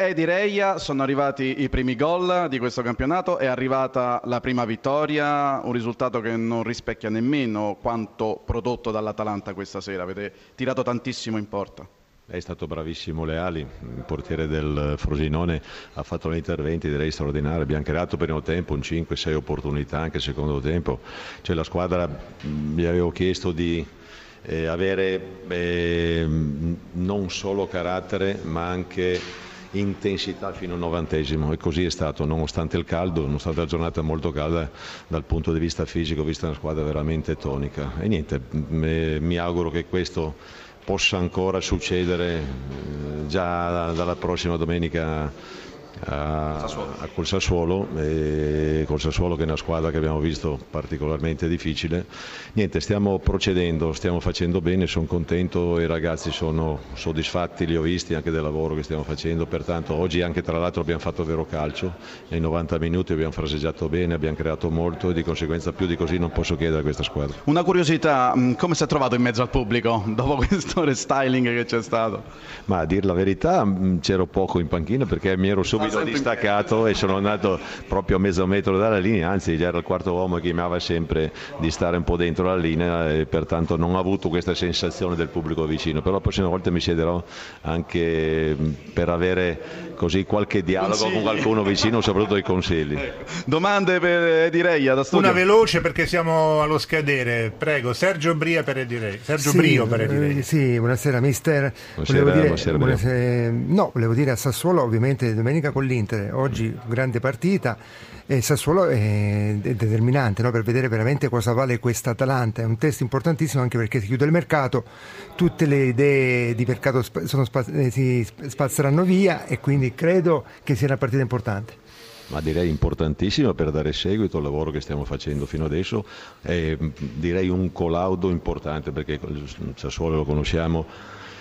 E direi sono arrivati i primi gol di questo campionato, è arrivata la prima vittoria, un risultato che non rispecchia nemmeno quanto prodotto dall'Atalanta questa sera, avete tirato tantissimo in porta. È stato bravissimo Leali, il portiere del Frosinone ha fatto degli interventi direi straordinari, abbiamo creato per primo tempo un 5-6 opportunità anche secondo tempo, cioè la squadra mi avevo chiesto di eh, avere eh, non solo carattere ma anche intensità fino al novantesimo e così è stato, nonostante il caldo, nonostante la giornata molto calda dal punto di vista fisico, vista una squadra veramente tonica. E niente, mi auguro che questo possa ancora succedere eh, già dalla prossima domenica a, a col Sassuolo, e col Sassuolo che è una squadra che abbiamo visto particolarmente difficile. Niente, stiamo procedendo, stiamo facendo bene, sono contento, i ragazzi sono soddisfatti, li ho visti anche del lavoro che stiamo facendo, pertanto oggi anche tra l'altro abbiamo fatto vero calcio, nei 90 minuti abbiamo fraseggiato bene, abbiamo creato molto e di conseguenza più di così non posso chiedere a questa squadra. Una curiosità, mm, come si è trovato in mezzo al pubblico dopo questo restyling che c'è stato? Ma a dire la verità mm, c'ero poco in panchina perché mi ero subito subito distaccato e sono andato proprio a mezzo metro dalla linea, anzi era il quarto uomo che mi aveva sempre di stare un po' dentro la linea e pertanto non ho avuto questa sensazione del pubblico vicino, però la prossima volta mi siederò anche per avere così qualche dialogo consigli. con qualcuno vicino, soprattutto i consigli. Ecco. Domande per Edireia da studio? Una veloce perché siamo allo scadere, prego, Sergio Bria per Edireia. Sergio sì, Brio per Edireia. Eh, sì, buonasera mister. Buonasera, volevo dire, buonasera, buonasera, no, volevo dire a Sassuolo ovviamente domenica con l'Inter, oggi grande partita e Sassuolo è determinante no? per vedere veramente cosa vale questa Atalanta, è un test importantissimo anche perché si chiude il mercato, tutte le idee di mercato sono, eh, si spazzeranno via e quindi credo che sia una partita importante ma direi importantissima per dare seguito al lavoro che stiamo facendo fino adesso, è, direi un collaudo importante perché Sassuolo lo conosciamo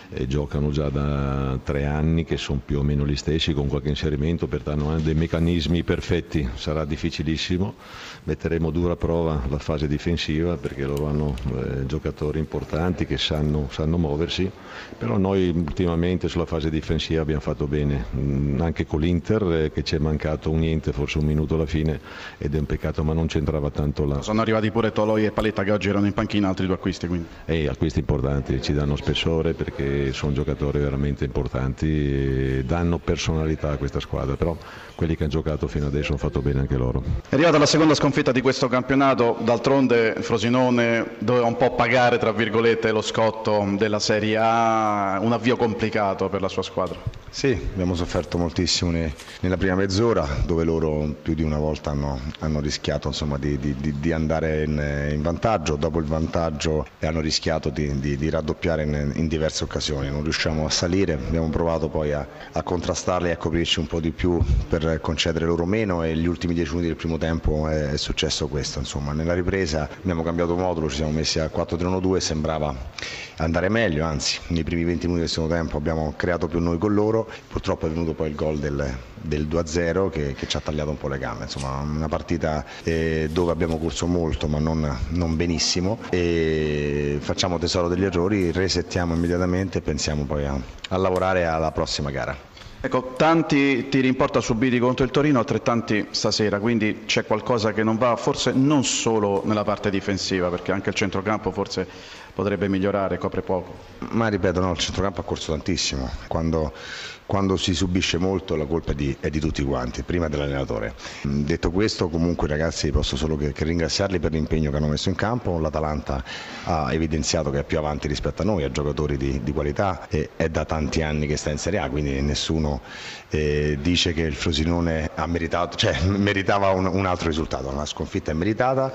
eh, giocano già da tre anni che sono più o meno gli stessi con qualche inserimento, pertanto hanno dei meccanismi perfetti, sarà difficilissimo, metteremo dura prova la fase difensiva perché loro hanno eh, giocatori importanti che sanno, sanno, muoversi, però noi ultimamente sulla fase difensiva abbiamo fatto bene, mm, anche con l'Inter eh, che ci è mancato un niente, forse un minuto alla fine ed è un peccato ma non c'entrava tanto là. Sono arrivati pure Toloi e Paletta che oggi erano in panchina, altri due acquisti quindi. E acquisti importanti, ci danno spessore perché sono giocatori veramente importanti e danno personalità a questa squadra, però quelli che hanno giocato fino adesso hanno fatto bene anche loro. È arrivata la seconda sconfitta di questo campionato, d'altronde Frosinone doveva un po' pagare tra virgolette lo scotto della Serie A, un avvio complicato per la sua squadra. Sì, abbiamo sofferto moltissimo nella prima mezz'ora dove loro più di una volta hanno, hanno rischiato insomma, di, di, di, andare in, in, vantaggio, dopo il vantaggio hanno rischiato di, raddoppiare in, in diverse occasioni occasioni, non riusciamo a salire, abbiamo provato poi a, a contrastarli e a coprirci un po' di più per concedere loro meno e gli ultimi dieci minuti del primo tempo è, è successo questo. Insomma, nella ripresa abbiamo cambiato modulo, ci siamo messi a 4-3-1-2 e sembrava andare meglio, anzi nei primi 20 minuti del secondo tempo abbiamo creato più noi con loro, purtroppo è venuto poi il gol del, del 2-0 che, che, ci ha tagliato un po' le gambe, insomma una partita eh, dove abbiamo corso molto ma non, non benissimo e facciamo tesoro degli errori, resettiamo immediatamente e pensiamo poi a, a lavorare alla prossima gara. Ecco, tanti tiri in porta subiti contro il Torino, altrettanti stasera, quindi c'è qualcosa che non va, forse non solo nella parte difensiva, perché anche il centrocampo forse potrebbe migliorare, copre poco. Ma ripeto, no, il centrocampo ha corso tantissimo, quando quando si subisce molto la colpa è di, è di tutti quanti, prima dell'allenatore. Mm, detto questo, comunque ragazzi posso solo che, che, ringraziarli per l'impegno che hanno messo in campo, l'Atalanta ha evidenziato che è più avanti rispetto a noi, ha giocatori di, di qualità e è da tanti anni che sta in Serie A, quindi nessuno eh, dice che il Frosinone meritato, cioè, meritava un, un, altro risultato, la sconfitta è meritata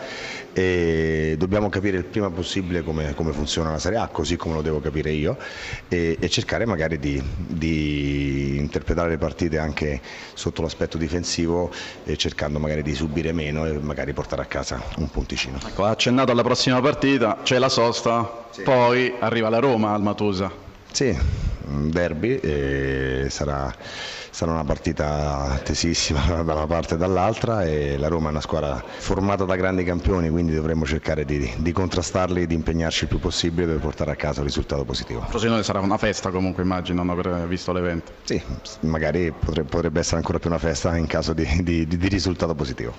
e dobbiamo capire il prima possibile come, come funziona la Serie A, così come lo devo capire io, e, e cercare magari di, di, interpretare le partite anche sotto l'aspetto difensivo, cercando magari di subire meno e magari portare a casa un punticino. Ecco, accennato alla prossima partita, c'è la sosta, sì. poi arriva la Roma al Matusa. Sì, derby e sarà sarà una partita tesissima da una parte e dall'altra e la Roma è una squadra formata da grandi campioni quindi dovremmo cercare di, di contrastarli e di impegnarci il più possibile per portare a casa un risultato positivo. Frosinone sarà una festa comunque immagino no, per visto l'evento. Sì, magari potrebbe, potrebbe essere ancora più una festa in caso di, di, di risultato positivo.